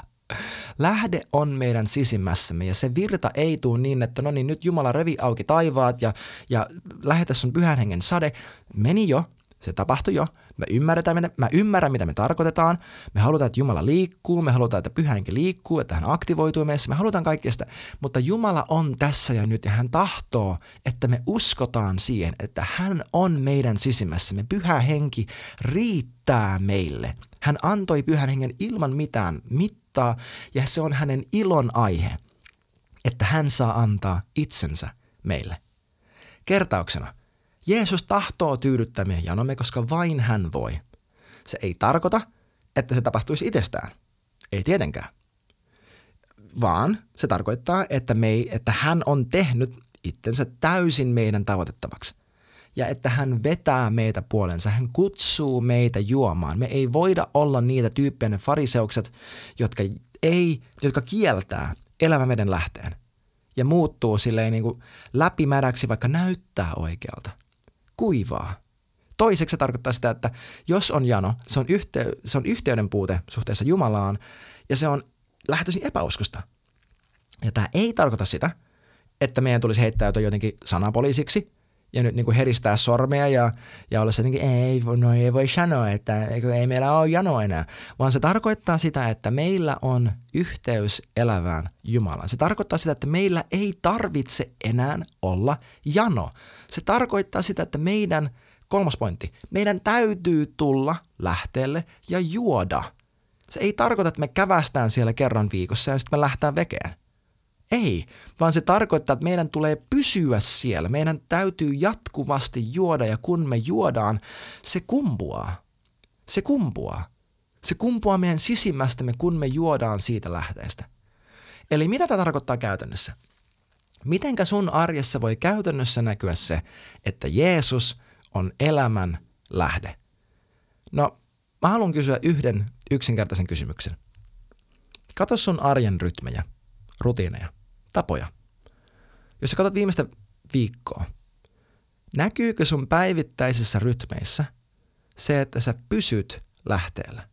Lähde on meidän sisimmässämme ja se virta ei tule niin, että no niin nyt Jumala revi auki taivaat ja, ja lähetä sun pyhän hengen sade. Meni jo, se tapahtui jo. Me ymmärretään, mitä, mä ymmärrän, mitä me tarkoitetaan. Me halutaan, että Jumala liikkuu. Me halutaan, että pyhä henki liikkuu, että hän aktivoituu meissä. Me halutaan kaikkea sitä. Mutta Jumala on tässä ja nyt ja hän tahtoo, että me uskotaan siihen, että hän on meidän sisimmässämme. Pyhä henki riittää meille. Hän antoi pyhän hengen ilman mitään mittaa ja se on hänen ilon aihe, että hän saa antaa itsensä meille. Kertauksena – Jeesus tahtoo tyydyttää meidän janomme, koska vain hän voi. Se ei tarkoita, että se tapahtuisi itsestään. Ei tietenkään. Vaan se tarkoittaa, että, me ei, että hän on tehnyt itsensä täysin meidän tavoitettavaksi. Ja että hän vetää meitä puolensa, hän kutsuu meitä juomaan. Me ei voida olla niitä tyyppejä ne fariseukset, jotka, ei, jotka kieltää elämän veden lähteen ja muuttuu silleen niin kuin läpimäräksi, vaikka näyttää oikealta kuivaa. Toiseksi se tarkoittaa sitä, että jos on jano, se on, yhtey- se on yhteyden puute suhteessa Jumalaan ja se on lähtöisin epäuskosta. Ja tämä ei tarkoita sitä, että meidän tulisi heittäytyä jotenkin sanapoliisiksi ja nyt niin kuin heristää sormea ja, ja olla se jotenkin, ei, no ei voi sanoa, että ei meillä ole jano enää, vaan se tarkoittaa sitä, että meillä on yhteys elävään Jumalaan. Se tarkoittaa sitä, että meillä ei tarvitse enää olla jano. Se tarkoittaa sitä, että meidän, kolmas pointti, meidän täytyy tulla lähteelle ja juoda. Se ei tarkoita, että me kävästään siellä kerran viikossa ja sitten me lähtään vekeen. Ei, vaan se tarkoittaa, että meidän tulee pysyä siellä. Meidän täytyy jatkuvasti juoda ja kun me juodaan, se kumpuaa. Se kumpuaa. Se kumpuaa meidän sisimmästämme, kun me juodaan siitä lähteestä. Eli mitä tämä tarkoittaa käytännössä? Mitenkä sun arjessa voi käytännössä näkyä se, että Jeesus on elämän lähde? No, mä haluan kysyä yhden yksinkertaisen kysymyksen. Kato sun arjen rytmejä, rutiineja, tapoja. Jos sä katsot viimeistä viikkoa, näkyykö sun päivittäisissä rytmeissä se, että sä pysyt lähteellä?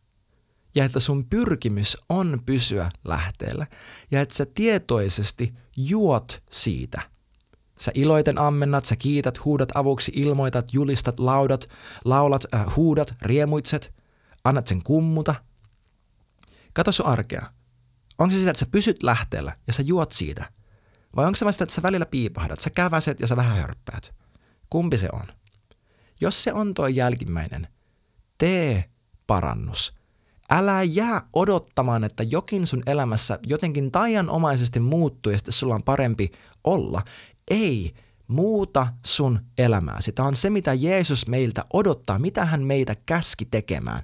Ja että sun pyrkimys on pysyä lähteellä ja että sä tietoisesti juot siitä. Sä iloiten ammennat, sä kiität, huudat avuksi, ilmoitat, julistat, laudat, laulat, äh, huudat, riemuitset, annat sen kummuta. Kato sun arkea. Onko se sitä, että sä pysyt lähteellä ja sä juot siitä? Vai onko se vasta, että sä välillä piipahdat, sä käväset ja sä vähän hörppäät? Kumpi se on? Jos se on tuo jälkimmäinen, tee parannus. Älä jää odottamaan, että jokin sun elämässä jotenkin taianomaisesti muuttuu ja sitten sulla on parempi olla. Ei, muuta sun elämää. Sitä on se, mitä Jeesus meiltä odottaa, mitä hän meitä käski tekemään.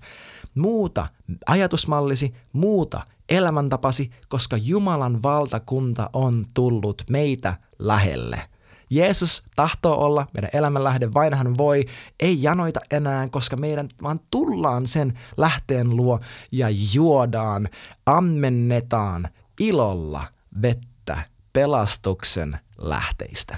Muuta ajatusmallisi, muuta elämäntapasi, koska Jumalan valtakunta on tullut meitä lähelle. Jeesus tahtoo olla meidän elämänlähde, vain hän voi, ei janoita enää, koska meidän vaan tullaan sen lähteen luo ja juodaan, ammennetaan ilolla vettä pelastuksen lähteistä.